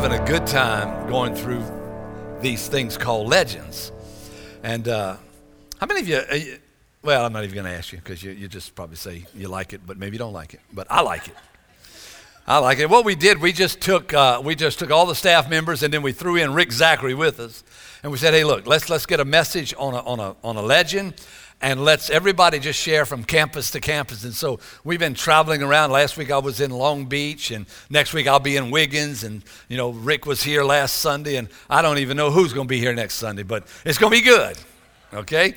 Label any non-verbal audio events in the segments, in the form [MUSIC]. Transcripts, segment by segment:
having a good time going through these things called legends. And uh, how many of you, uh, well, I'm not even going to ask you because you, you just probably say you like it, but maybe you don't like it. But I like it. I like it. What we did, we just took uh, we just took all the staff members and then we threw in Rick Zachary with us, and we said, "Hey, look, let's let's get a message on a on a on a legend, and let's everybody just share from campus to campus. And so we've been traveling around. Last week I was in Long Beach, and next week I'll be in Wiggins. And, you know, Rick was here last Sunday, and I don't even know who's going to be here next Sunday, but it's going to be good, okay?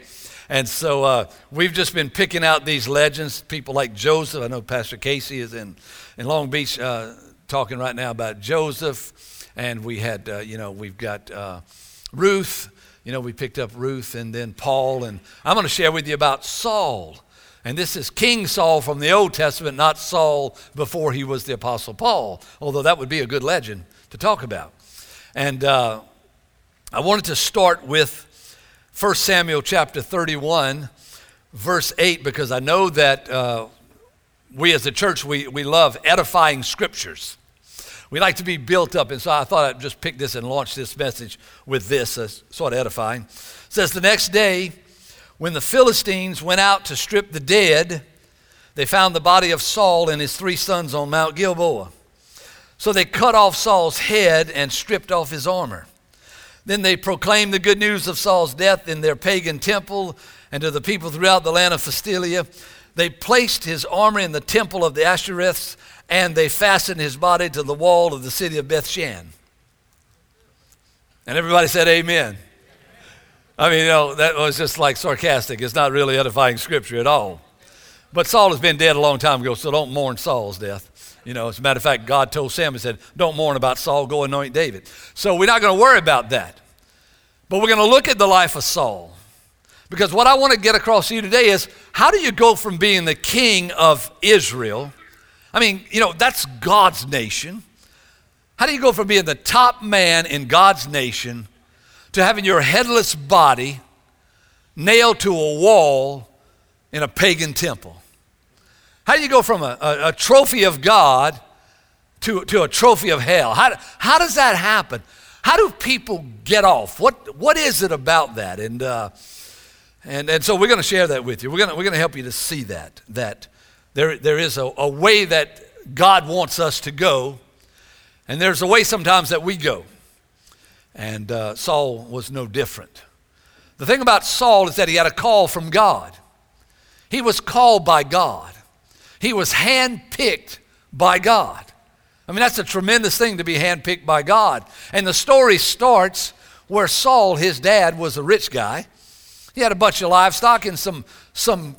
And so uh, we've just been picking out these legends, people like Joseph. I know Pastor Casey is in, in Long Beach uh, talking right now about Joseph. And we had, uh, you know, we've got uh, Ruth you know, we picked up Ruth and then Paul, and I'm going to share with you about Saul. And this is King Saul from the Old Testament, not Saul before he was the Apostle Paul, although that would be a good legend to talk about. And uh, I wanted to start with 1 Samuel chapter 31, verse 8, because I know that uh, we as a church, we, we love edifying scriptures. We like to be built up. And so I thought I'd just pick this and launch this message with this, uh, sort of edifying. It says, The next day, when the Philistines went out to strip the dead, they found the body of Saul and his three sons on Mount Gilboa. So they cut off Saul's head and stripped off his armor. Then they proclaimed the good news of Saul's death in their pagan temple and to the people throughout the land of Philistia. They placed his armor in the temple of the Ashtoreths and they fastened his body to the wall of the city of Bethshan. And everybody said, Amen. I mean, you know, that was just like sarcastic. It's not really edifying scripture at all. But Saul has been dead a long time ago, so don't mourn Saul's death. You know, as a matter of fact, God told Samuel, said, Don't mourn about Saul, go anoint David. So we're not going to worry about that. But we're going to look at the life of Saul. Because what I want to get across to you today is how do you go from being the king of Israel I mean, you know, that's God's nation. How do you go from being the top man in God's nation to having your headless body nailed to a wall in a pagan temple? How do you go from a, a, a trophy of God to, to a trophy of hell? How, how does that happen? How do people get off? What, what is it about that? And, uh, and, and so we're going to share that with you. We're going we're to help you to see that, that there, there is a, a way that God wants us to go, and there's a way sometimes that we go. And uh, Saul was no different. The thing about Saul is that he had a call from God. He was called by God. He was handpicked by God. I mean, that's a tremendous thing to be handpicked by God. And the story starts where Saul, his dad, was a rich guy. He had a bunch of livestock and some, some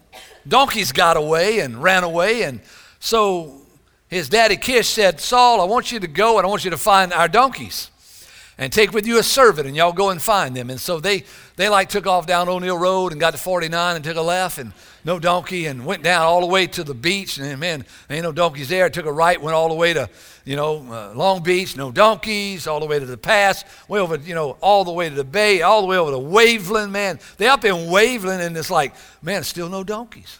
donkeys got away and ran away. And so his daddy Kish said, Saul, I want you to go and I want you to find our donkeys and take with you a servant and y'all go and find them. And so they, they like took off down O'Neill Road and got to 49 and took a left and no donkey and went down all the way to the beach. And man, ain't no donkeys there. Took a right, went all the way to, you know, uh, Long Beach, no donkeys, all the way to the pass, way over, you know, all the way to the bay, all the way over to Waveland, man. They up in Waveland and it's like, man, still no donkeys.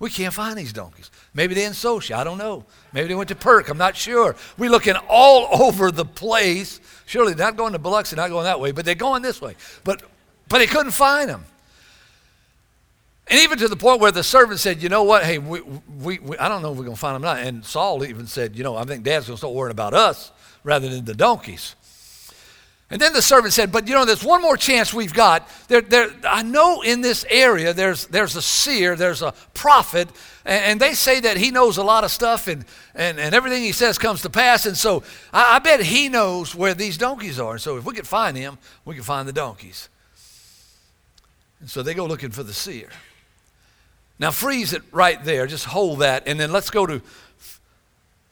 We can't find these donkeys. Maybe they're in Socia. I don't know. Maybe they went to Perk. I'm not sure. We're looking all [LAUGHS] over the place. Surely they're not going to Biloxi, not going that way, but they're going this way. But, but they couldn't find them. And even to the point where the servant said, you know what, hey, we, we, we I don't know if we're going to find them or not. And Saul even said, you know, I think Dad's going to start worrying about us rather than the donkeys. And then the servant said, But you know, there's one more chance we've got. There, there, I know in this area there's, there's a seer, there's a prophet, and, and, they say that he knows a lot of stuff and, and, and everything he says comes to pass. And so I, I bet he knows where these donkeys are. And So if we could find him, we can find the donkeys. And so they go looking for the seer. Now freeze it right there. Just hold that. And then let's go to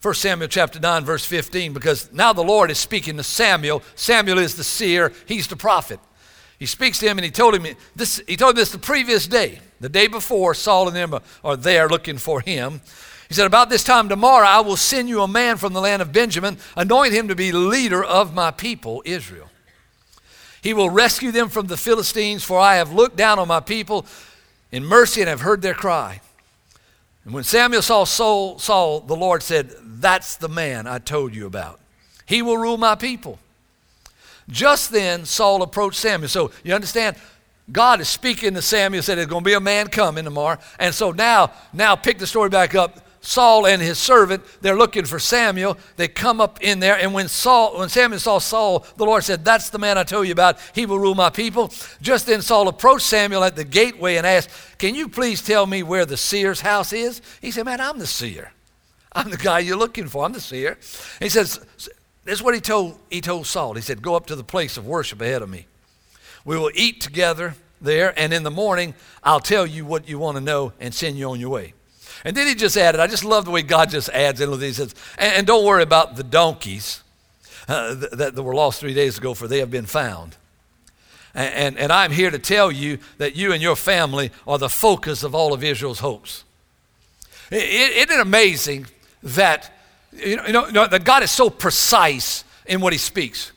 1 Samuel chapter 9, verse 15, because now the Lord is speaking to Samuel. Samuel is the seer, he's the prophet. He speaks to him and he told him this, he told him this the previous day, the day before Saul and them are there looking for him. He said, About this time tomorrow, I will send you a man from the land of Benjamin, anoint him to be leader of my people, Israel. He will rescue them from the Philistines, for I have looked down on my people in mercy and have heard their cry. And when Samuel saw Saul, Saul, the Lord said, That's the man I told you about. he will rule my people. Just then, Saul approached Samuel. So you understand, God is speaking to Samuel, said there's going to be a man coming tomorrow. And so now, now pick the story back up. Saul and his servant, they're looking for Samuel. They come up in there, and when Saul, when Samuel saw Saul, the Lord said, That's the man I told you about. He will rule my people. Just then Saul approached Samuel at the gateway and asked, Can you please tell me where the seer's house is? He said, Man, I'm the seer. I'm the guy you're looking for. I'm the seer. He says, This is what he told, he told Saul. He said, Go up to the place of worship ahead of me. We will eat together there, and in the morning, I'll tell you what you want to know and send you on your way. And then he just added, I just love the way God just adds in with these. And, and don't worry about the donkeys uh, that, that were lost three days ago, for they have been found. And, and, and I'm here to tell you that you and your family are the focus of all of Israel's hopes. Isn't it amazing that, you know, you know, that God is so precise in what he speaks?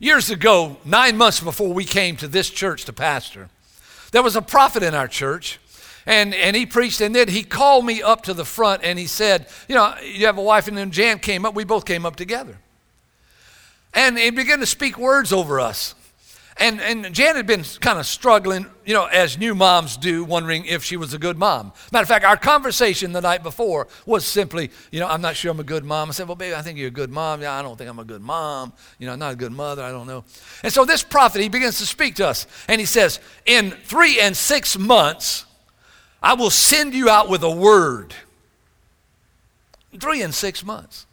Years ago, nine months before we came to this church to pastor, there was a prophet in our church, and, and he preached, and then he called me up to the front and he said, You know, you have a wife, and then Jan came up. We both came up together. And he began to speak words over us. And, and Jan had been kind of struggling, you know, as new moms do, wondering if she was a good mom. Matter of fact, our conversation the night before was simply, you know, I'm not sure I'm a good mom. I said, well, baby, I think you're a good mom. Yeah, I don't think I'm a good mom. You know, I'm not a good mother. I don't know. And so this prophet, he begins to speak to us. And he says, in three and six months, I will send you out with a word. Three and six months.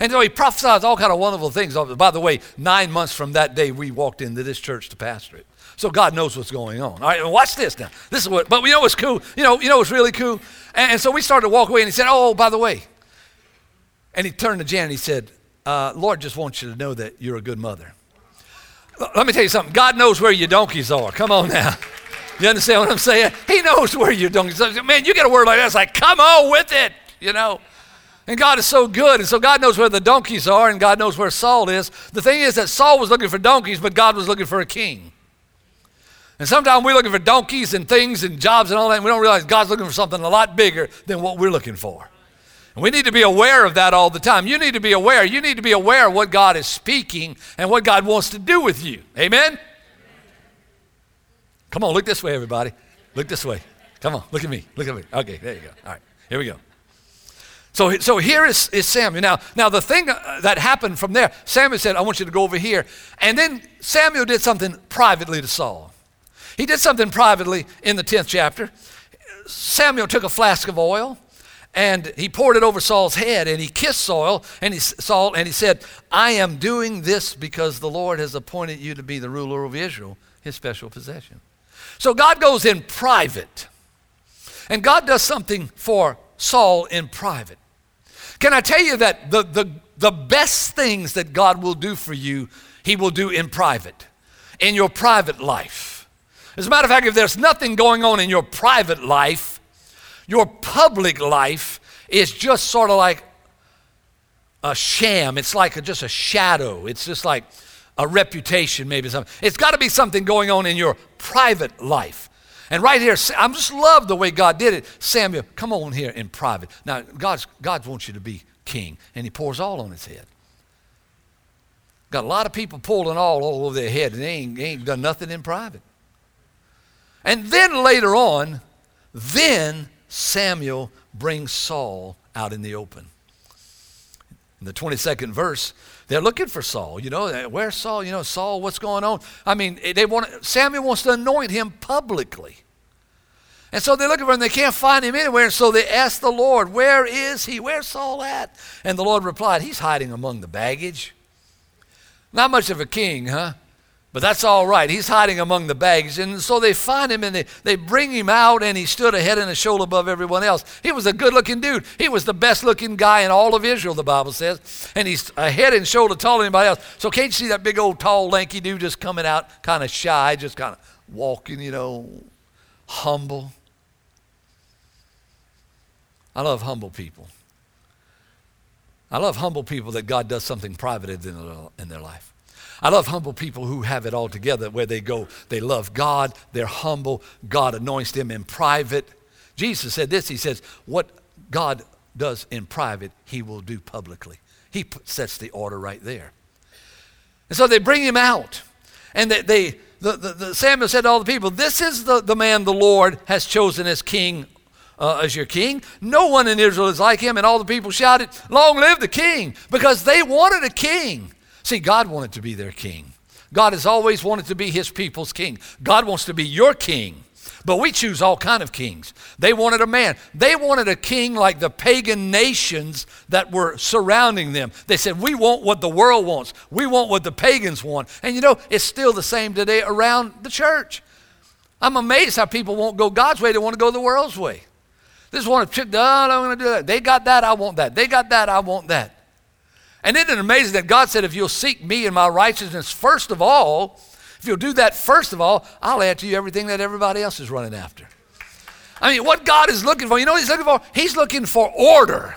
And so he prophesied all kind of wonderful things. By the way, nine months from that day, we walked into this church to pastor it. So God knows what's going on. All right, watch this now. This is what, but we know what's cool. You know, you know what's really cool? And, and so we started to walk away, and he said, Oh, by the way. And he turned to Jan and he said, uh, Lord just wants you to know that you're a good mother. Let me tell you something. God knows where your donkeys are. Come on now. You understand what I'm saying? He knows where your donkeys are. Man, you get a word like that, it's like, come on with it, you know. And God is so good. And so God knows where the donkeys are, and God knows where Saul is. The thing is that Saul was looking for donkeys, but God was looking for a king. And sometimes we're looking for donkeys and things and jobs and all that, and we don't realize God's looking for something a lot bigger than what we're looking for. And we need to be aware of that all the time. You need to be aware. You need to be aware of what God is speaking and what God wants to do with you. Amen? Come on, look this way, everybody. Look this way. Come on, look at me. Look at me. Okay, there you go. All right, here we go. So, so here is, is Samuel. Now, now, the thing uh, that happened from there, Samuel said, I want you to go over here. And then Samuel did something privately to Saul. He did something privately in the 10th chapter. Samuel took a flask of oil and he poured it over Saul's head and he kissed Saul and he, Saul and he said, I am doing this because the Lord has appointed you to be the ruler of Israel, his special possession. So God goes in private and God does something for Saul in private. Can I tell you that the, the, the best things that God will do for you, He will do in private, in your private life. As a matter of fact, if there's nothing going on in your private life, your public life is just sort of like a sham. It's like a, just a shadow. It's just like a reputation, maybe something. It's got to be something going on in your private life. And right here, I just love the way God did it. Samuel, come on here in private. Now, God's, God wants you to be king, and he pours all on his head. Got a lot of people pulling all over their head, and they ain't, they ain't done nothing in private. And then later on, then Samuel brings Saul out in the open. In the 22nd verse, they're looking for Saul. You know, where's Saul? You know, Saul, what's going on? I mean, eh, they want Samuel wants to anoint him publicly. And so they're looking for him. They can't find him anywhere. And so they ask the Lord, Where is he? Where's Saul at? And the Lord replied, He's hiding among the baggage. Not much of a king, huh? But that's all right. He's hiding among the bags. And so they find him and they, they bring him out, and he stood a head and a shoulder above everyone else. He was a good looking dude. He was the best looking guy in all of Israel, the Bible says. And he's a head and shoulder taller than anybody else. So can't you see that big old tall, lanky dude just coming out kind of shy, just kind of walking, you know, humble? I love humble people. I love humble people that God does something private in their life. I love humble people who have it all together where they go, they love God, they're humble, God anoints them in private. Jesus said this He says, What God does in private, He will do publicly. He sets the order right there. And so they bring him out. And they, they the, the, the, Samuel said to all the people, This is the, the man the Lord has chosen as king, uh, as your king. No one in Israel is like him. And all the people shouted, Long live the king, because they wanted a king. See, God wanted to be their king. God has always wanted to be his people's king. God wants to be your king. But we choose all kind of kings. They wanted a man. They wanted a king like the pagan nations that were surrounding them. They said, "We want what the world wants. We want what the pagans want." And you know, it's still the same today around the church. I'm amazed how people won't go God's way; they want to go the world's way. This one, no, I'm going to do that. They got that, I want that. They got that, I want that. And isn't it amazing that God said, if you'll seek me and my righteousness first of all, if you'll do that first of all, I'll add to you everything that everybody else is running after. I mean, what God is looking for, you know what He's looking for? He's looking for order.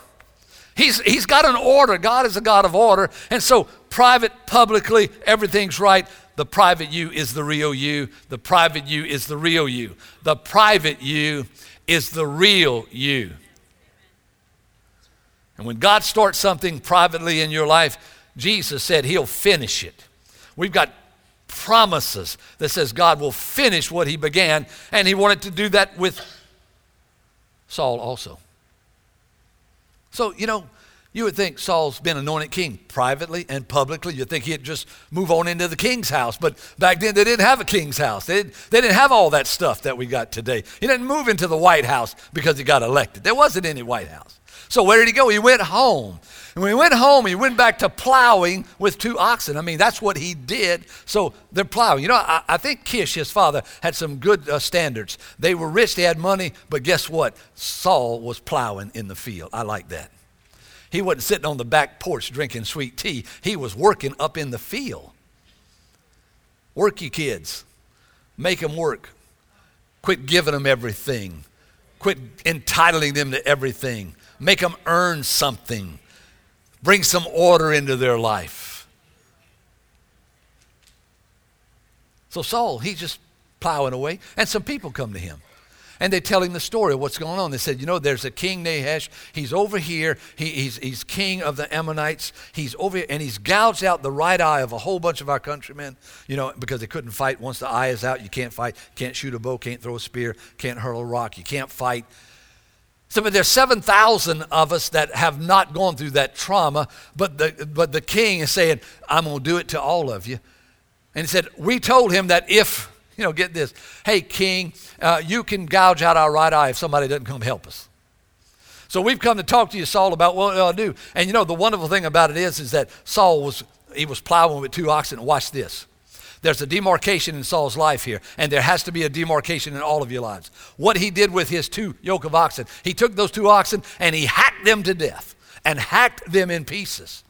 He's, he's got an order. God is a God of order. And so, private, publicly, everything's right. The private you is the real you. The private you is the real you. The private you is the real you. And when God starts something privately in your life, Jesus said he'll finish it. We've got promises that says God will finish what he began, and he wanted to do that with Saul also. So, you know, you would think Saul's been anointed king privately and publicly. You'd think he'd just move on into the king's house. But back then, they didn't have a king's house. They, didn't, they didn't have all that stuff that we got today. He didn't move into the White House because he got elected. There wasn't any White House. So where did he go? He went home. And when he went home, he went back to plowing with two oxen. I mean, that's what he did. So they're plowing. You know, I, I think Kish, his father, had some good uh, standards. They were rich, they had money, but guess what? Saul was plowing in the field. I like that. He wasn't sitting on the back porch drinking sweet tea, he was working up in the field. Work, you kids. Make them work. Quit giving them everything. Quit entitling them to everything. Make them earn something bring some order into their life. So Saul, he's just plowing away, and some people come to him. And they tell him the story of what's going on. They said, You know, there's a king Nahash. He's over here. He, he's, he's king of the Ammonites. He's over here, and he's gouged out the right eye of a whole bunch of our countrymen, you know, because they couldn't fight. Once the eye is out, you can't fight. Can't shoot a bow, can't throw a spear, can't hurl a rock. You can't fight. So but there's 7,000 of us that have not gone through that trauma, but the, but the king is saying, I'm going to do it to all of you. And he said, We told him that if, [LAUGHS] you know, get this, hey, king, uh, you can gouge out our right eye if somebody doesn't come help us. So we've come to talk to you, Saul, about what I'll do. And you know, the wonderful thing about it is, is that Saul was, he was plowing with two oxen. Watch this. There's a demarcation in Saul's life here, and there has to be a demarcation in all of your lives. What he did with his two yoke of oxen, he took those two oxen and he hacked them to death and hacked them in pieces.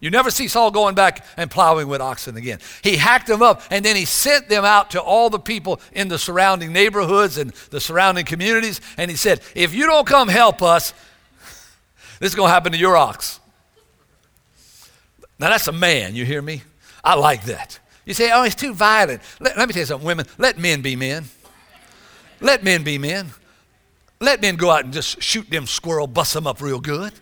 You never see Saul going back and plowing with oxen again. He hacked them up and then he sent them out to all the people in the surrounding neighborhoods and the surrounding communities. And he said, If you don't come help us, this is going to happen to your ox. Now that's a man, you hear me? I like that. You say, oh, it's too violent. Let, let me tell you something, women. Let men be men. Let men be men. Let men go out and just shoot them squirrel, bust them up real good.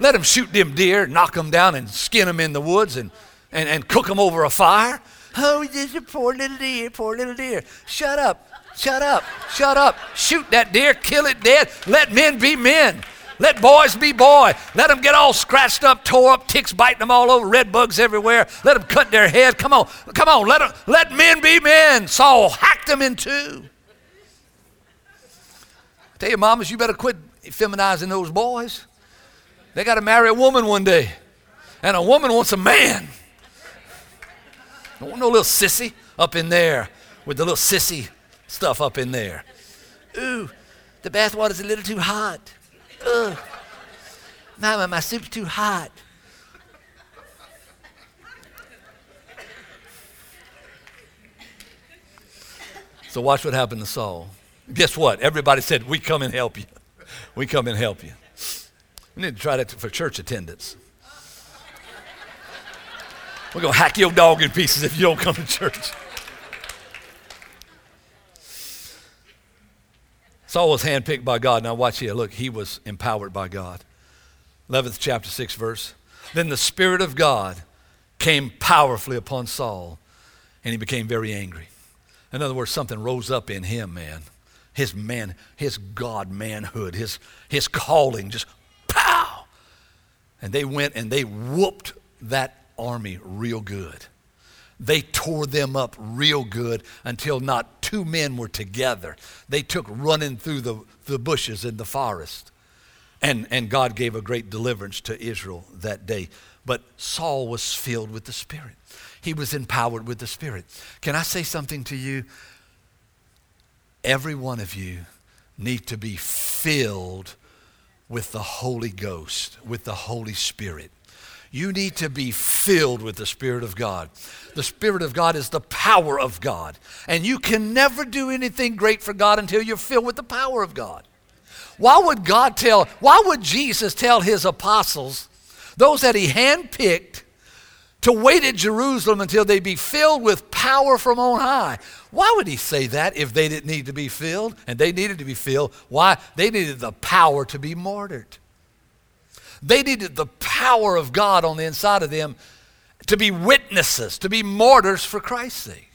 Let them shoot them deer, knock them down, and skin them in the woods and, and, and cook them over a fire. Oh, just a poor little deer, poor little deer. Shut up, shut up, shut up. Shoot that deer, kill it dead. Let men be men. Let boys be boys. Let them get all scratched up, tore up, ticks biting them all over, red bugs everywhere. Let them cut their head. Come on, come on. Let them, let men be men. Saul hacked them in two. I tell you, mamas, you better quit feminizing those boys. They got to marry a woman one day, and a woman wants a man. Don't want no little sissy up in there with the little sissy stuff up in there. Ooh, the bathwater's a little too hot. Ugh. Mama, my soup's too hot. So watch what happened to Saul. Guess what? Everybody said, We come and help you. We come and help you. We need to try that for church attendance. We're going to hack your dog in pieces if you don't come to church. Saul was handpicked by God. Now, watch here. Look, he was empowered by God. 11th chapter, 6 verse. Then the Spirit of God came powerfully upon Saul, and he became very angry. In other words, something rose up in him, man. His man, his God manhood, his, his calling, just pow. And they went and they whooped that army real good. They tore them up real good until not two men were together. They took running through the, the bushes in the forest. And, and God gave a great deliverance to Israel that day. But Saul was filled with the Spirit. He was empowered with the Spirit. Can I say something to you? Every one of you need to be filled with the Holy Ghost, with the Holy Spirit. You need to be filled with the Spirit of God. The Spirit of God is the power of God. And you can never do anything great for God until you're filled with the power of God. Why would God tell, why would Jesus tell his apostles, those that he handpicked, to wait at Jerusalem until they be filled with power from on high. Why would he say that if they didn't need to be filled and they needed to be filled? Why? They needed the power to be martyred. They needed the power of God on the inside of them to be witnesses, to be martyrs for Christ's sake.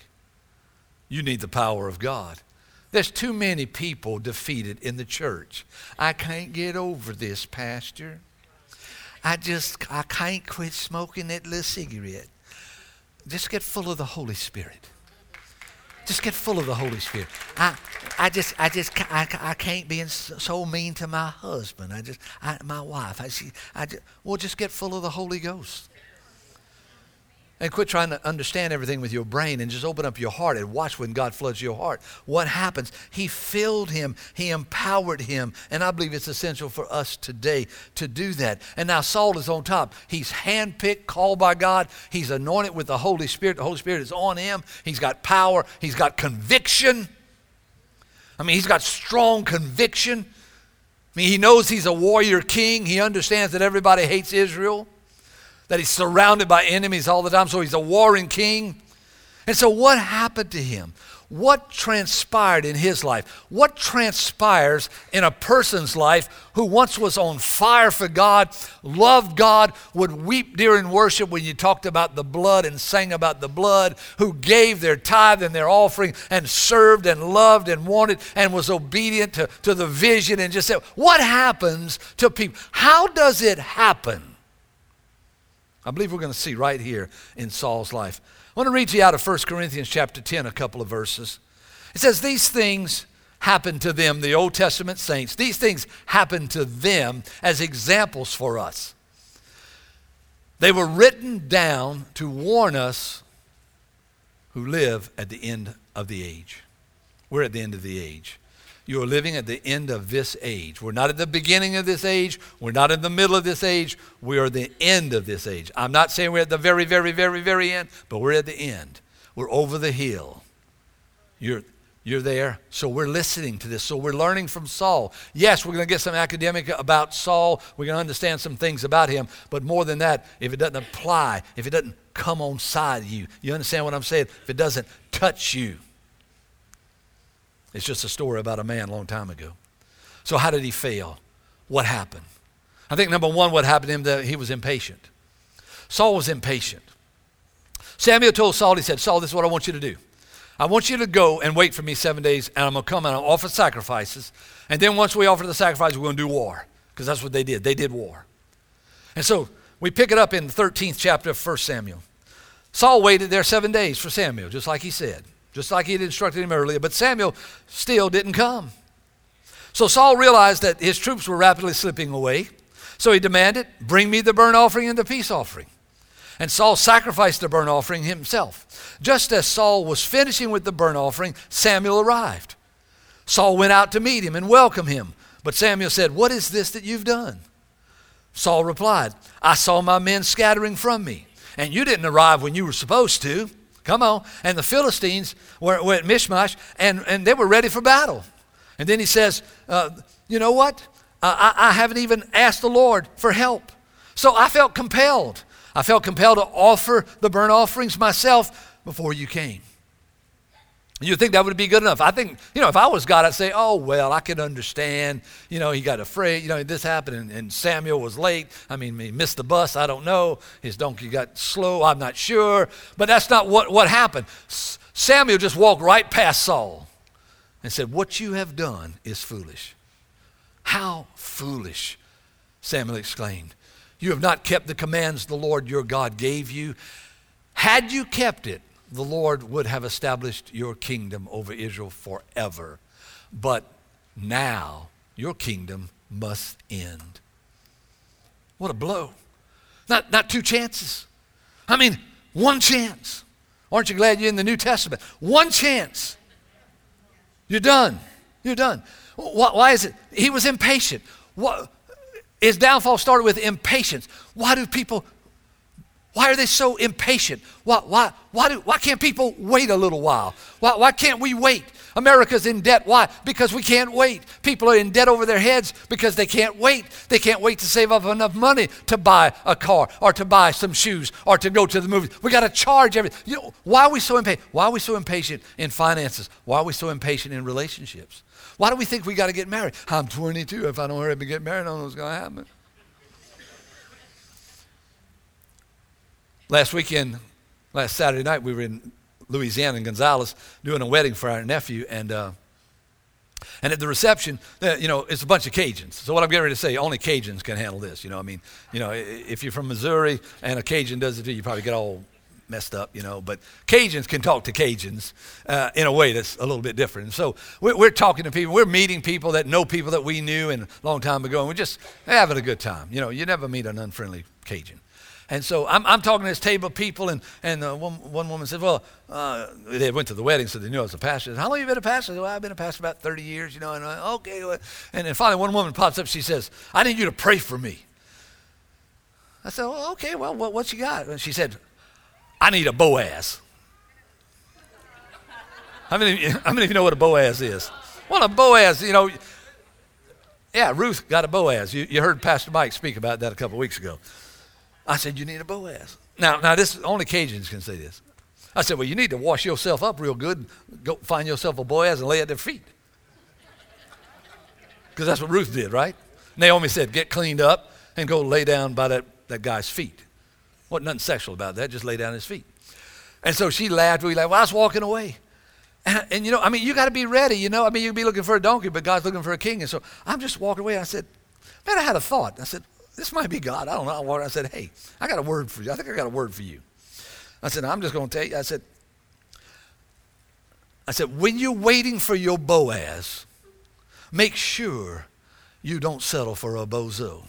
You need the power of God. There's too many people defeated in the church. I can't get over this, Pastor. I just, I can't quit smoking that little cigarette. Just get full of the Holy Spirit. Just get full of the Holy Spirit. I, I just, I just, I, I can't be so mean to my husband. I just, I, my wife. I, see, I just, well, just get full of the Holy Ghost. And quit trying to understand everything with your brain and just open up your heart and watch when God floods your heart. What happens? He filled him, He empowered him. And I believe it's essential for us today to do that. And now Saul is on top. He's handpicked, called by God. He's anointed with the Holy Spirit. The Holy Spirit is on him. He's got power, he's got conviction. I mean, he's got strong conviction. I mean, he knows he's a warrior king. He understands that everybody hates Israel that he's surrounded by enemies all the time, so he's a warring king. And so, what happened to him? What transpired in his life? What transpires in a person's life who once was on fire for God, loved God, would weep during worship when you talked about the blood and sang about the blood, who gave their tithe and their offering and served and loved and wanted and was obedient to, to the vision and just said, What happens to people? How does it happen? I believe we're going to see right here in Saul's life. I want to read to you out of 1 Corinthians chapter 10, a couple of verses. It says, These things happened to them, the Old Testament saints. These things happened to them as examples for us. They were written down to warn us who live at the end of the age. We're at the end of the age. You are living at the end of this age. We're not at the beginning of this age. We're not in the middle of this age. We are the end of this age. I'm not saying we're at the very, very, very, very end, but we're at the end. We're over the hill. You're, you're there. So we're listening to this. So we're learning from Saul. Yes, we're going to get some academic about Saul. We're going to understand some things about him. But more than that, if it doesn't apply, if it doesn't come on side you, you understand what I'm saying? If it doesn't touch you, it's just a story about a man a long time ago. So, how did he fail? What happened? I think number one, what happened to him, that he was impatient. Saul was impatient. Samuel told Saul, he said, Saul, this is what I want you to do. I want you to go and wait for me seven days, and I'm going to come and I'll offer sacrifices. And then once we offer the sacrifices, we're going to do war, because that's what they did. They did war. And so we pick it up in the 13th chapter of 1 Samuel. Saul waited there seven days for Samuel, just like he said just like he had instructed him earlier. But Samuel still didn't come. So Saul realized that his troops were rapidly slipping away. So he demanded, Bring me the burnt offering and the peace offering. And Saul sacrificed the burnt offering himself. Just as Saul was finishing with the burnt offering, Samuel arrived. Saul went out to meet him and welcome him. But Samuel said, What is this that you've done? Saul replied, I saw my men scattering from me, and you didn't arrive when you were supposed to. Come on. And the Philistines were, were at Michmash and, and they were ready for battle. And then he says, uh, You know what? I, I haven't even asked the Lord for help. So I felt compelled. I felt compelled to offer the burnt offerings myself before you came. You think that would be good enough? I think, you know, if I was God, I'd say, oh, well, I can understand. You know, he got afraid. You know, this happened and, and, Samuel was late. I mean, he missed the bus. I don't know. His donkey got slow. I'm not sure. But that's not what, what happened. Samuel just walked right past Saul and said, What you have done is foolish. How foolish, Samuel exclaimed. You have not kept the commands the Lord your God gave you. Had you kept it, the Lord would have established your kingdom over Israel forever. But now your kingdom must end. What a blow. Not, not two chances. I mean, one chance. Aren't you glad you're in the New Testament? One chance. You're done. You're done. Why is it? He was impatient. What, his downfall started with impatience. Why do people why are they so impatient? Why, why, why, do, why can't people wait a little while? Why, why can't we wait? America's in debt. Why? Because we can't wait. People are in debt over their heads because they can't wait. They can't wait to save up enough money to buy a car or to buy some shoes or to go to the movies. We got to charge everything. You know, why are we so impatient? Why are we so impatient in finances? Why are we so impatient in relationships? Why do we think we got to get married? I'm 22. If I don't hurry up and get married, I don't know what's going to happen. Last weekend, last Saturday night, we were in Louisiana in Gonzales doing a wedding for our nephew, and uh, and at the reception, you know, it's a bunch of Cajuns. So what I'm getting ready to say, only Cajuns can handle this. You know, I mean, you know, if you're from Missouri and a Cajun does it to you, you probably get all messed up, you know. But Cajuns can talk to Cajuns uh, in a way that's a little bit different. And so we're, we're, talking to people, we're meeting people that know people that we knew and a long time ago, and we're just having a good time. You know, you never meet an unfriendly Cajun. And so I'm, I'm talking to this table of people, and, and uh, one, one woman said, Well, uh, they went to the wedding, so they knew I was a pastor. Said, How long have you been a pastor? Said, Well, I've been a pastor about 30 years, you know. And I, okay. And then finally, one woman pops up. She says, I need you to pray for me. I said, well, okay, well, what, what you got? And she said, I need a Boaz. How many, [LAUGHS] how many of you know what a Boaz is? Well, a Boaz, you know, yeah, Ruth got a Boaz. You, you heard Pastor Mike speak about that a couple weeks ago. I said, You need a Boaz. Now, now this only Cajuns can say this. I said, Well, you need to wash yourself up real good. and Go find yourself a Boaz and lay at their feet. Because that's what Ruth did, right? Naomi said, Get cleaned up and go lay down by that, that guy's feet. Wasn't nothing sexual about that, just lay down at his feet. And so she laughed. We laughed. Well, I was walking away. And, and you know, I mean, you got to be ready, you know. I mean, you'd be looking for a donkey, but God's looking for a king. And so I'm just walking away. I said, Man, I had a thought. I said, this might be God. I don't know. I said, hey, I got a word for you. I think I got a word for you. I said, I'm just going to tell you. I said, I said, when you're waiting for your Boaz, make sure you don't settle for a bozo.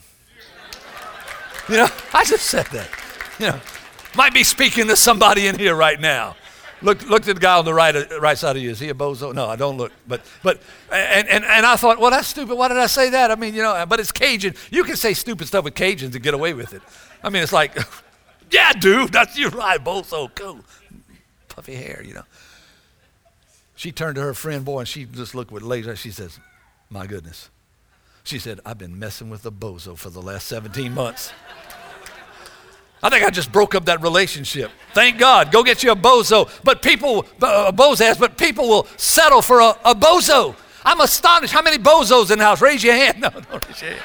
You know, I just said that. You know, might be speaking to somebody in here right now. Look, looked at the guy on the right, uh, right side of you. Is he a bozo? No, I don't look. But, but, and, and, and I thought, well, that's stupid. Why did I say that? I mean, you know, but it's Cajun. You can say stupid stuff with Cajuns and get away with it. I mean, it's like, [LAUGHS] yeah, dude, that's you right, bozo, cool. Puffy hair, you know. She turned to her friend, boy, and she just looked with laser. She says, my goodness. She said, I've been messing with a bozo for the last 17 months. I think I just broke up that relationship. Thank God. Go get you a bozo. But people, a bozaz, but people will settle for a, a bozo. I'm astonished. How many bozos in the house? Raise your hand. [LAUGHS] No, don't raise your hand.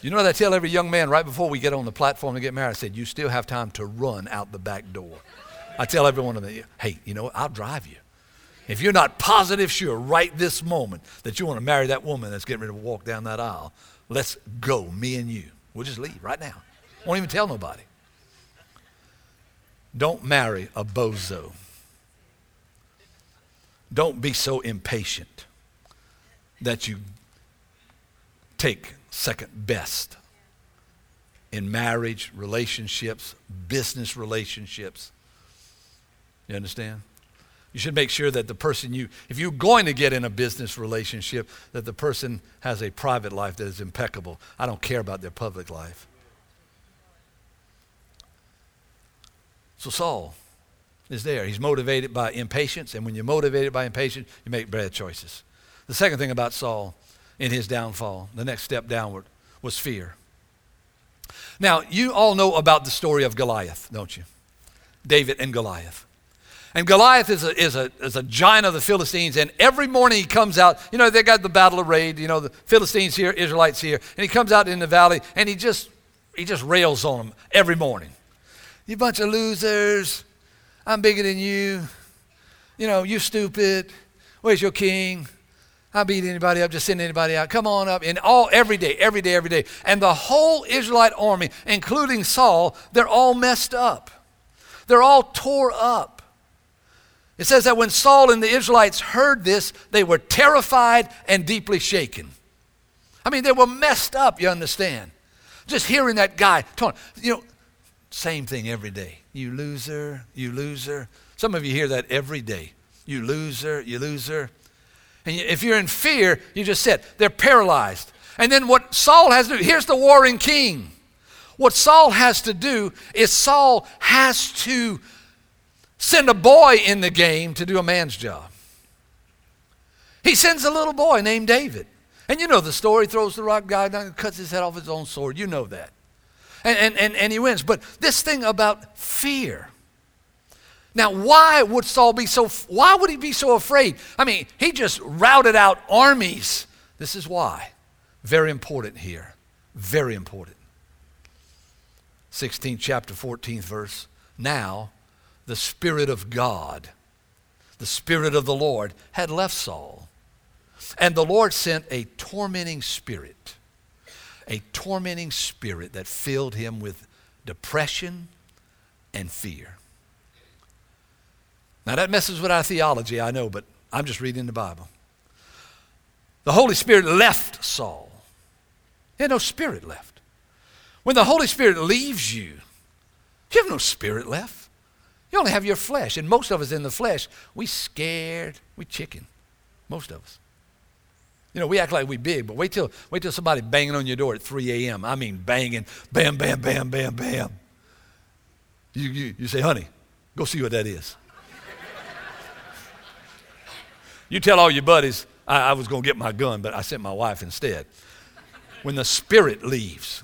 You know what I tell every young man right before we get on the platform to get married? I said, You still have time to run out the back door. I tell every one of them, Hey, you know what? I'll drive you. If you're not positive sure right this moment that you want to marry that woman that's getting ready to walk down that aisle, Let's go, me and you. We'll just leave right now. Won't even tell nobody. Don't marry a bozo. Don't be so impatient that you take second best in marriage, relationships, business relationships. You understand? You should make sure that the person you, if you're going to get in a business relationship, that the person has a private life that is impeccable. I don't care about their public life. So Saul is there. He's motivated by impatience, and when you're motivated by impatience, you make bad choices. The second thing about Saul in his downfall, the next step downward, was fear. Now, you all know about the story of Goliath, don't you? David and Goliath. And Goliath is a, is, a, is a giant of the Philistines, and every morning he comes out. You know, they got the battle arrayed, you know, the Philistines here, Israelites here, and he comes out in the valley and he just, he just rails on them every morning. You bunch of losers. I'm bigger than you. You know, you stupid. Where's your king? I beat anybody up, just send anybody out. Come on up. And all every day, every day, every day. And the whole Israelite army, including Saul, they're all messed up. They're all tore up. It says that when Saul and the Israelites heard this, they were terrified and deeply shaken. I mean, they were messed up, you understand. Just hearing that guy talk, you know, same thing every day. You loser, you loser. Some of you hear that every day. You loser, you loser. And if you're in fear, you just sit. They're paralyzed. And then what Saul has to do, here's the warring king. What Saul has to do is Saul has to send a boy in the game to do a man's job. He sends a little boy named David. And you know the story, throws the rock guy down and cuts his head off his own sword. You know that. And, and, and, and he wins. But this thing about fear. Now, why would Saul be so, why would he be so afraid? I mean, he just routed out armies. This is why. Very important here. Very important. 16th chapter, 14th verse. Now, the Spirit of God, the Spirit of the Lord, had left Saul. And the Lord sent a tormenting spirit, a tormenting spirit that filled him with depression and fear. Now, that messes with our theology, I know, but I'm just reading the Bible. The Holy Spirit left Saul. He had no spirit left. When the Holy Spirit leaves you, you have no spirit left. You only have your flesh. And most of us in the flesh, we scared, we chicken. Most of us. You know, we act like we big, but wait till wait till somebody banging on your door at 3 a.m. I mean banging, bam, bam, bam, bam, bam. You, you, you say, honey, go see what that is. You tell all your buddies, I, I was going to get my gun, but I sent my wife instead. When the spirit leaves,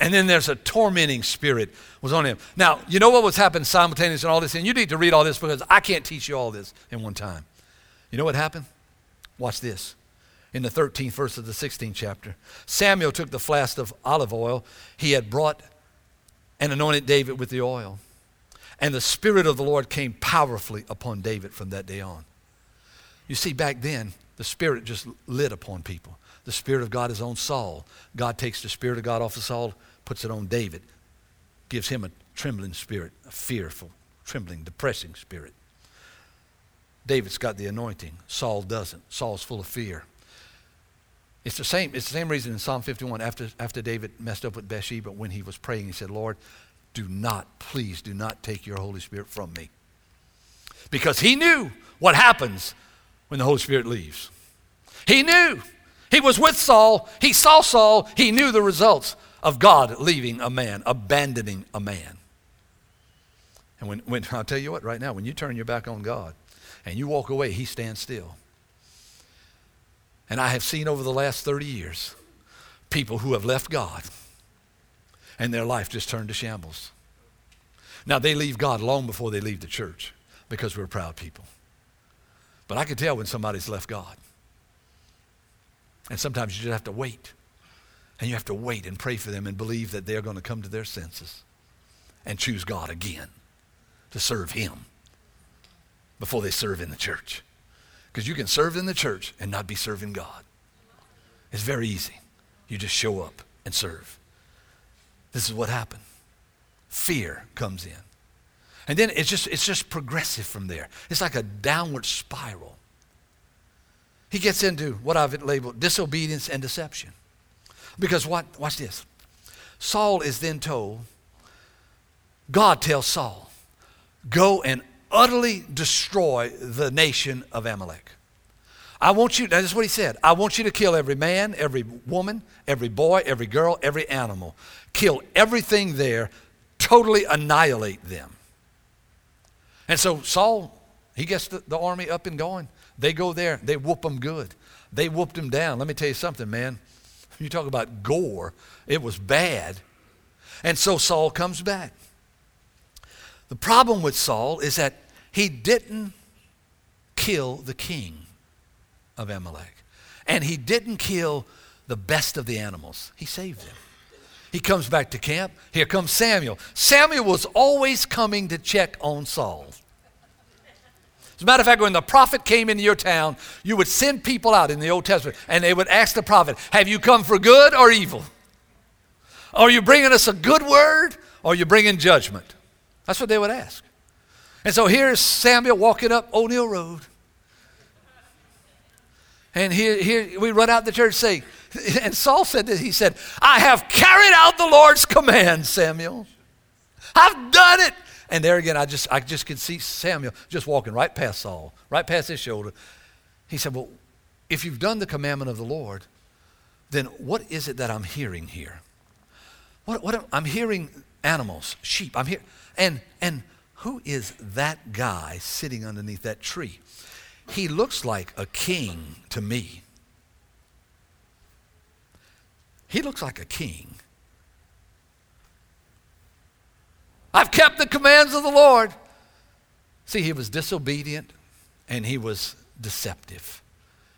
and then there's a tormenting spirit was on him. Now, you know what was happening simultaneously in all this? And you need to read all this because I can't teach you all this in one time. You know what happened? Watch this. In the 13th verse of the 16th chapter, Samuel took the flask of olive oil he had brought and anointed David with the oil. And the Spirit of the Lord came powerfully upon David from that day on. You see, back then, the Spirit just lit upon people. The Spirit of God is on Saul. God takes the Spirit of God off of Saul, puts it on David, gives him a trembling spirit, a fearful, trembling, depressing spirit. David's got the anointing. Saul doesn't. Saul's full of fear. It's the same, it's the same reason in Psalm 51, after, after David messed up with Bathsheba, when he was praying, he said, Lord, do not, please do not take your Holy Spirit from me. Because he knew what happens when the Holy Spirit leaves. He knew. He was with Saul. He saw Saul. He knew the results of God leaving a man, abandoning a man. And when, when [LAUGHS] I'll tell you what, right now, when you turn your back on God and you walk away, He stands still. And I have seen over the last 30 years people who have left God and their life just turned to shambles. Now, they leave God long before they leave the church because we're proud people. But I can tell when somebody's left God. And sometimes you just have to wait. And you have to wait and pray for them and believe that they're going to come to their senses and choose God again to serve Him before they serve in the church. Because you can serve in the church and not be serving God. It's very easy. You just show up and serve. This is what happened. Fear comes in. And then it's just, it's just progressive from there. It's like a downward spiral. He gets into what I've labeled disobedience and deception. Because what? Watch this. Saul is then told, God tells Saul, go and utterly destroy the nation of Amalek. I want you, that's what he said. I want you to kill every man, every woman, every boy, every girl, every animal. Kill everything there, totally annihilate them. And so Saul, he gets the, the army up and going. They go there, they whoop them good. They whooped him down. Let me tell you something, man. You talk about gore, it was bad. And so Saul comes back. The problem with Saul is that he didn't kill the king of Amalek. And he didn't kill the best of the animals. He saved them. He comes back to camp. Here comes Samuel. Samuel was always coming to check on Saul. As a matter of fact, when the prophet came into your town, you would send people out in the Old Testament and they would ask the prophet, Have you come for good or evil? Are you bringing us a good word or are you bringing judgment? That's what they would ask. And so here's Samuel walking up O'Neal Road. And here, here we run out the church saying, [LAUGHS] and Saul said this, he said, I have carried out the Lord's command, Samuel. I've done it. And there again, I just, I just could see Samuel just walking right past Saul, right past his shoulder. He said, Well, if you've done the commandment of the Lord, then what is it that I'm hearing here? What, what I'm hearing animals, sheep. I'm here, and and who is that guy sitting underneath that tree? He looks like a king to me. He looks like a king. I've kept the commands of the Lord. See, he was disobedient and he was deceptive.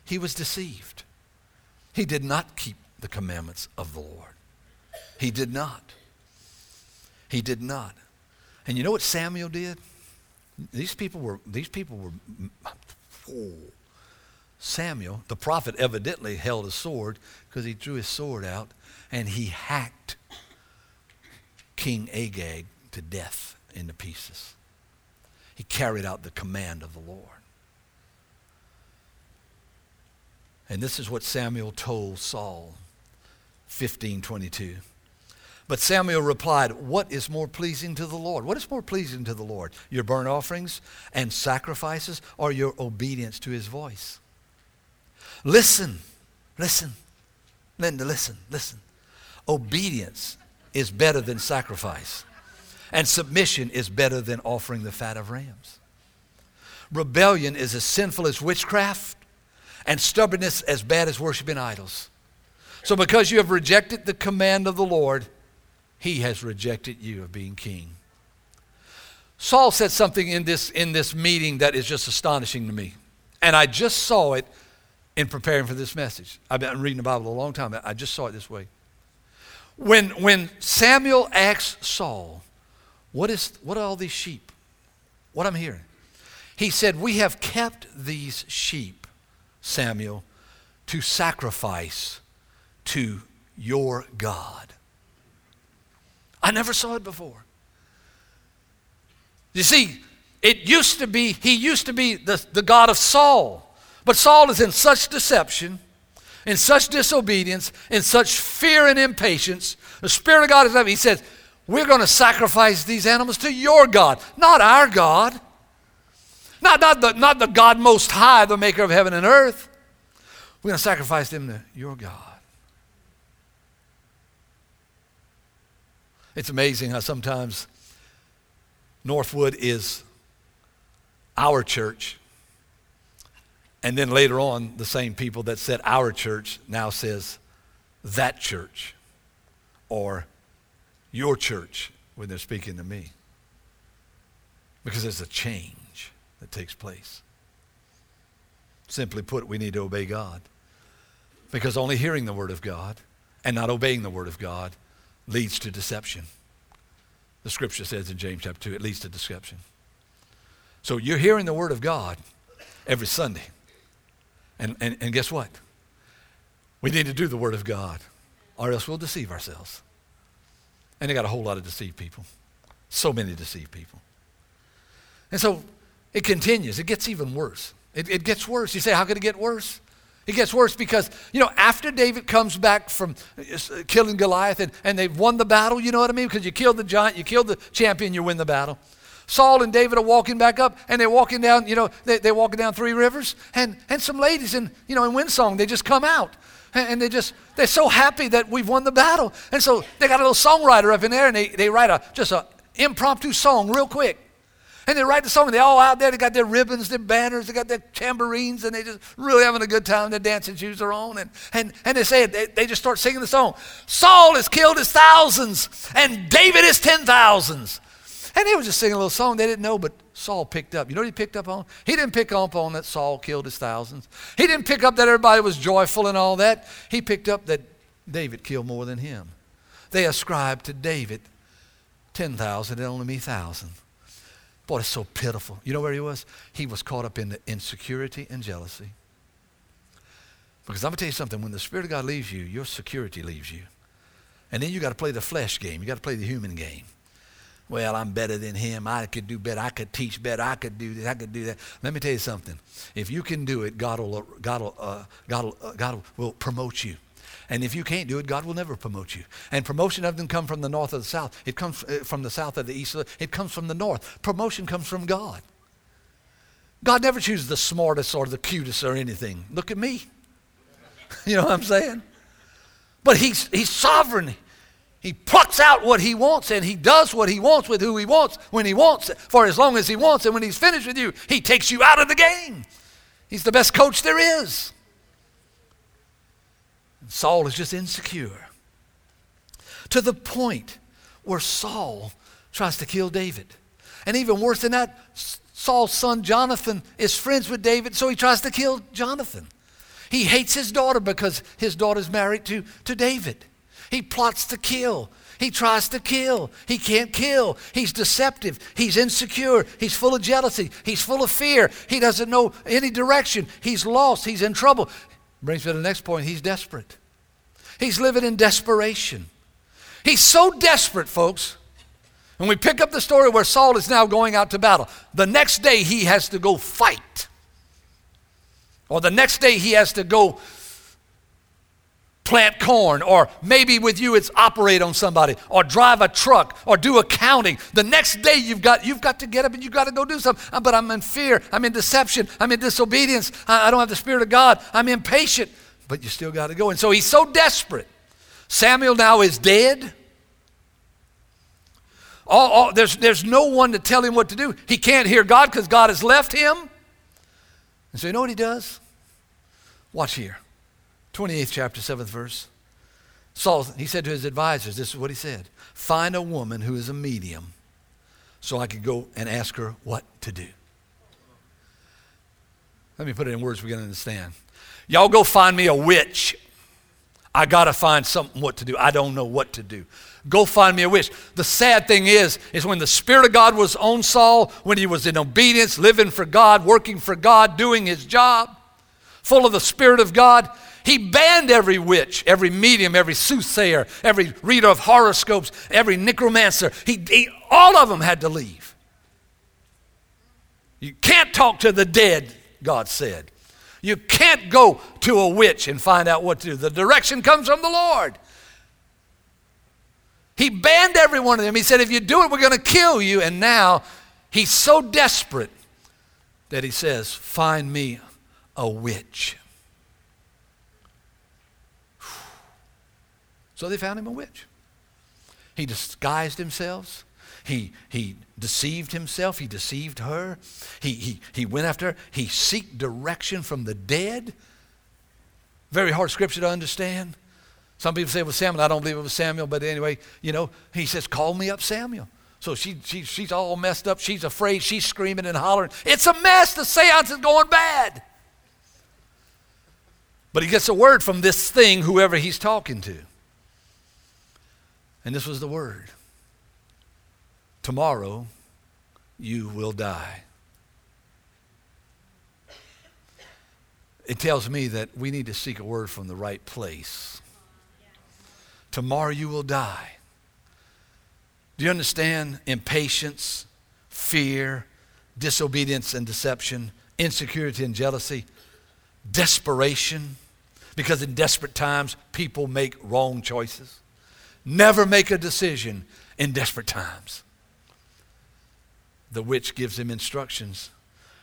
He was deceived. He did not keep the commandments of the Lord. He did not. He did not. And you know what Samuel did? These people were, these people were, oh. Samuel, the prophet, evidently held a sword because he drew his sword out and he hacked King Agag to death into pieces. He carried out the command of the Lord. And this is what Samuel told Saul, 1522. But Samuel replied, What is more pleasing to the Lord? What is more pleasing to the Lord? Your burnt offerings and sacrifices or your obedience to his voice? Listen, listen. Linda, listen, listen. Obedience is better than sacrifice, and submission is better than offering the fat of rams. Rebellion is as sinful as witchcraft, and stubbornness as bad as worshiping idols. So, because you have rejected the command of the Lord, he has rejected you of being king. Saul said something in this, in this meeting that is just astonishing to me. And I just saw it in preparing for this message. I've been reading the Bible a long time. I just saw it this way. When, when Samuel asked Saul, what, is, what are all these sheep? What I'm hearing? He said, We have kept these sheep, Samuel, to sacrifice to your God. I never saw it before. You see, it used to be, he used to be the, the God of Saul. But Saul is in such deception, in such disobedience, in such fear and impatience. The Spirit of God is up. He says, We're going to sacrifice these animals to your God, not our God. Not, not, the, not the God most high, the maker of heaven and earth. We're going to sacrifice them to your God. It's amazing how sometimes Northwood is our church and then later on, the same people that said our church now says that church or your church when they're speaking to me. Because there's a change that takes place. Simply put, we need to obey God. Because only hearing the Word of God and not obeying the Word of God leads to deception. The scripture says in James chapter 2, it leads to deception. So you're hearing the Word of God every Sunday. And, and, and guess what? We need to do the Word of God, or else we'll deceive ourselves. And they got a whole lot of deceived people. So many deceived people. And so it continues. It gets even worse. It, it gets worse. You say, how could it get worse? It gets worse because, you know, after David comes back from uh, killing Goliath and, and they've won the battle, you know what I mean? Because you killed the giant, you killed the champion, you win the battle. Saul and David are walking back up, and they're walking down, you know, they, they're walking down three rivers, and, and some ladies in, you know, in Windsong, they just come out. And, they just, they're so happy that we've won the battle. And so they got a little songwriter up in there, and they, they write a, just an impromptu song real quick. And they write the song, and they're all out there. They got their ribbons, their banners, they got their tambourines, and they just really having a good time. Their dancing shoes are on. And, and, and they say, they, they just start singing the song Saul has killed his thousands, and David his ten thousands. And they were just singing a little song they didn't know, but Saul picked up. You know what he picked up on? He didn't pick up on that Saul killed his thousands. He didn't pick up that everybody was joyful and all that. He picked up that David killed more than him. They ascribed to David 10,000 and only me 1,000. Boy, it's so pitiful. You know where he was? He was caught up in the insecurity and jealousy. Because I'm going to tell you something when the Spirit of God leaves you, your security leaves you. And then you got to play the flesh game, you got to play the human game. Well, I'm better than him. I could do better. I could teach better. I could do this. I could do that. Let me tell you something. If you can do it, God will, God will, uh, God will, uh, God will promote you. And if you can't do it, God will never promote you. And promotion doesn't come from the north or the south. It comes uh, from the south or the east. It comes from the north. Promotion comes from God. God never chooses the smartest or the cutest or anything. Look at me. [LAUGHS] you know what I'm saying? But he's, he's sovereign. He plucks out what he wants and he does what he wants with who he wants when he wants for as long as he wants. And when he's finished with you, he takes you out of the game. He's the best coach there is. And Saul is just insecure to the point where Saul tries to kill David. And even worse than that, Saul's son Jonathan is friends with David, so he tries to kill Jonathan. He hates his daughter because his daughter's married to, to David. He plots to kill. He tries to kill. He can't kill. He's deceptive. He's insecure. He's full of jealousy. He's full of fear. He doesn't know any direction. He's lost. He's in trouble. Brings me to the next point. He's desperate. He's living in desperation. He's so desperate, folks. And we pick up the story where Saul is now going out to battle. The next day he has to go fight. Or the next day he has to go plant corn, or maybe with you it's operate on somebody, or drive a truck, or do accounting. The next day you've got you've got to get up and you've got to go do something. Uh, but I'm in fear, I'm in deception, I'm in disobedience, I don't have the Spirit of God, I'm impatient but you still got to go. And so he's so desperate. Samuel now is dead. All, all, there's, there's no one to tell him what to do. He can't hear God because God has left him. And so you know what he does? Watch here. 28th chapter, 7th verse. Saul, he said to his advisors, this is what he said Find a woman who is a medium so I could go and ask her what to do. Let me put it in words we can understand. Y'all go find me a witch. I got to find something what to do. I don't know what to do. Go find me a witch. The sad thing is, is when the Spirit of God was on Saul, when he was in obedience, living for God, working for God, doing his job, full of the Spirit of God, he banned every witch, every medium, every soothsayer, every reader of horoscopes, every necromancer. He, he, all of them had to leave. You can't talk to the dead, God said. You can't go to a witch and find out what to do. The direction comes from the Lord. He banned every one of them. He said, if you do it, we're going to kill you. And now he's so desperate that he says, find me a witch. So they found him a witch. He disguised himself. He, he deceived himself. He deceived her. He, he, he went after her. He seeked direction from the dead. Very hard scripture to understand. Some people say, well, Samuel, I don't believe it was Samuel, but anyway, you know, he says, call me up Samuel. So she, she, she's all messed up. She's afraid. She's screaming and hollering. It's a mess. The seance is going bad. But he gets a word from this thing, whoever he's talking to. And this was the word Tomorrow you will die. It tells me that we need to seek a word from the right place. Tomorrow you will die. Do you understand impatience, fear, disobedience and deception, insecurity and jealousy, desperation? Because in desperate times, people make wrong choices. Never make a decision in desperate times the witch gives him instructions.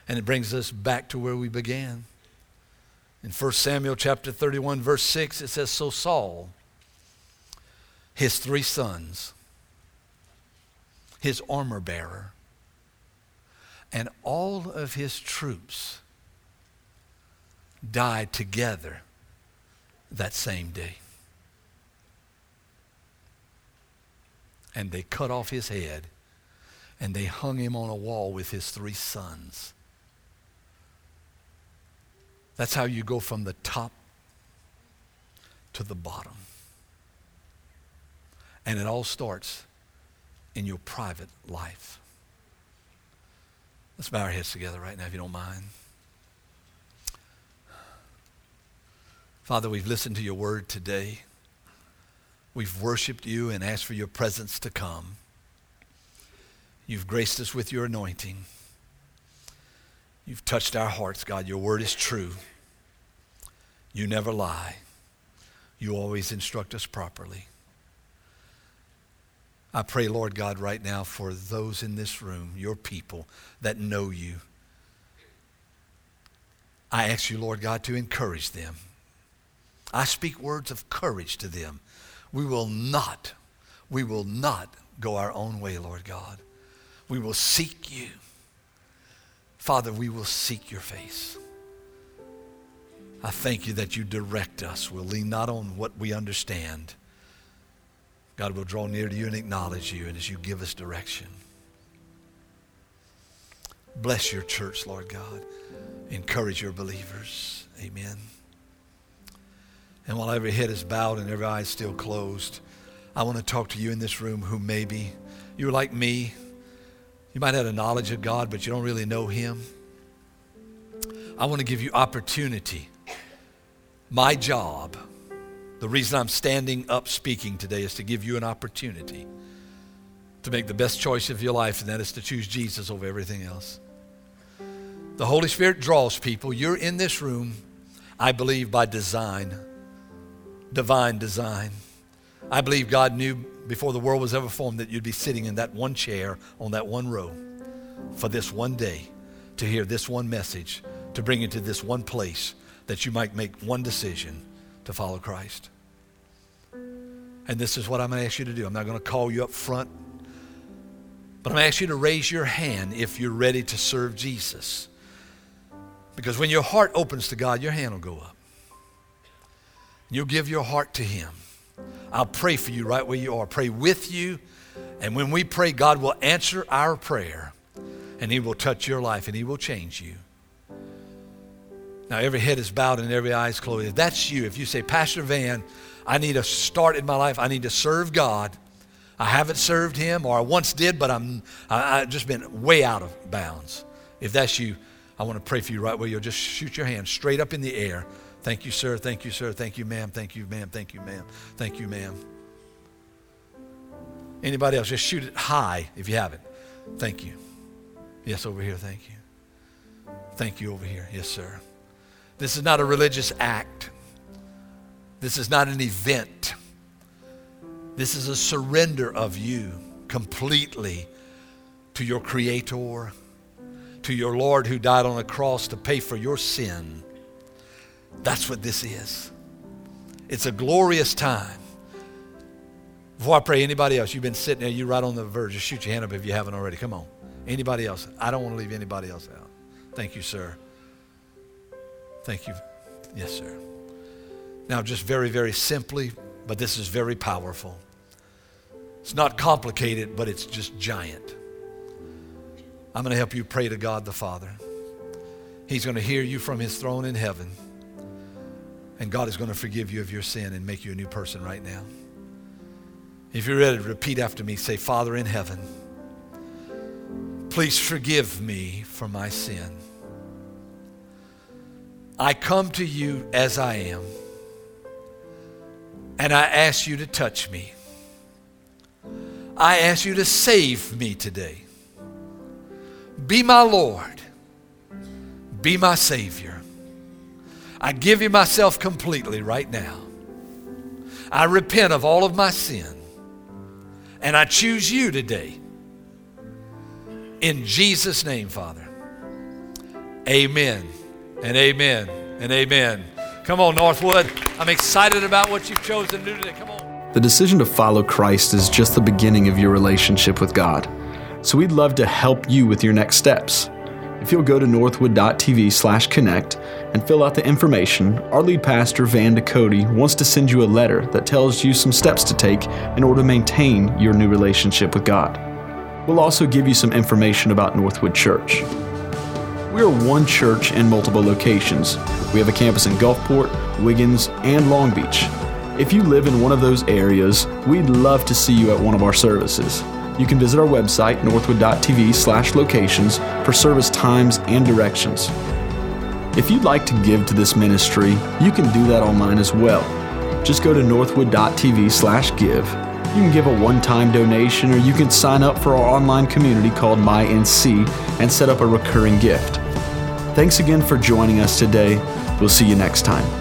And it brings us back to where we began. In 1 Samuel chapter 31, verse 6, it says, So Saul, his three sons, his armor bearer, and all of his troops died together that same day. And they cut off his head and they hung him on a wall with his three sons. That's how you go from the top to the bottom. And it all starts in your private life. Let's bow our heads together right now, if you don't mind. Father, we've listened to your word today. We've worshiped you and asked for your presence to come. You've graced us with your anointing. You've touched our hearts, God. Your word is true. You never lie. You always instruct us properly. I pray, Lord God, right now for those in this room, your people that know you. I ask you, Lord God, to encourage them. I speak words of courage to them. We will not, we will not go our own way, Lord God. We will seek you. Father, we will seek your face. I thank you that you direct us. We'll lean not on what we understand. God will draw near to you and acknowledge you, and as you give us direction. Bless your church, Lord God. Encourage your believers. Amen. And while every head is bowed and every eye is still closed, I want to talk to you in this room who maybe you're like me. You might have a knowledge of God, but you don't really know Him. I want to give you opportunity. My job, the reason I'm standing up speaking today is to give you an opportunity to make the best choice of your life, and that is to choose Jesus over everything else. The Holy Spirit draws people. You're in this room, I believe, by design divine design. I believe God knew before the world was ever formed that you'd be sitting in that one chair on that one row for this one day to hear this one message, to bring you to this one place that you might make one decision to follow Christ. And this is what I'm going to ask you to do. I'm not going to call you up front, but I'm going to ask you to raise your hand if you're ready to serve Jesus. Because when your heart opens to God, your hand will go up. You'll give your heart to Him. I'll pray for you right where you are. Pray with you. And when we pray, God will answer our prayer and He will touch your life and He will change you. Now, every head is bowed and every eye is closed. If that's you, if you say, Pastor Van, I need a start in my life, I need to serve God. I haven't served Him, or I once did, but I'm I, I've just been way out of bounds. If that's you, I want to pray for you right where you'll just shoot your hand straight up in the air. Thank you, sir. Thank you, sir. Thank you, ma'am. Thank you, ma'am. Thank you, ma'am. Thank you, ma'am. Anybody else? Just shoot it high if you haven't. Thank you. Yes, over here. Thank you. Thank you over here. Yes, sir. This is not a religious act. This is not an event. This is a surrender of you completely to your Creator, to your Lord who died on the cross to pay for your sin that's what this is. It's a glorious time. Before I pray, anybody else, you've been sitting there, you're right on the verge. Just shoot your hand up if you haven't already. Come on. Anybody else? I don't want to leave anybody else out. Thank you, sir. Thank you. Yes, sir. Now, just very, very simply, but this is very powerful. It's not complicated, but it's just giant. I'm going to help you pray to God the Father. He's going to hear you from his throne in heaven. And God is going to forgive you of your sin and make you a new person right now. If you're ready, repeat after me. Say, Father in heaven, please forgive me for my sin. I come to you as I am, and I ask you to touch me. I ask you to save me today. Be my Lord. Be my Savior. I give you myself completely right now. I repent of all of my sin. And I choose you today. In Jesus' name, Father. Amen and amen and amen. Come on, Northwood. I'm excited about what you've chosen to do today. Come on. The decision to follow Christ is just the beginning of your relationship with God. So we'd love to help you with your next steps. If you'll go to northwood.tv slash connect and fill out the information, our lead pastor, Van Ducote, wants to send you a letter that tells you some steps to take in order to maintain your new relationship with God. We'll also give you some information about Northwood Church. We are one church in multiple locations. We have a campus in Gulfport, Wiggins, and Long Beach. If you live in one of those areas, we'd love to see you at one of our services. You can visit our website, northwood.tv slash locations, for service times and directions. If you'd like to give to this ministry, you can do that online as well. Just go to northwood.tv slash give. You can give a one-time donation or you can sign up for our online community called MyNC and set up a recurring gift. Thanks again for joining us today. We'll see you next time.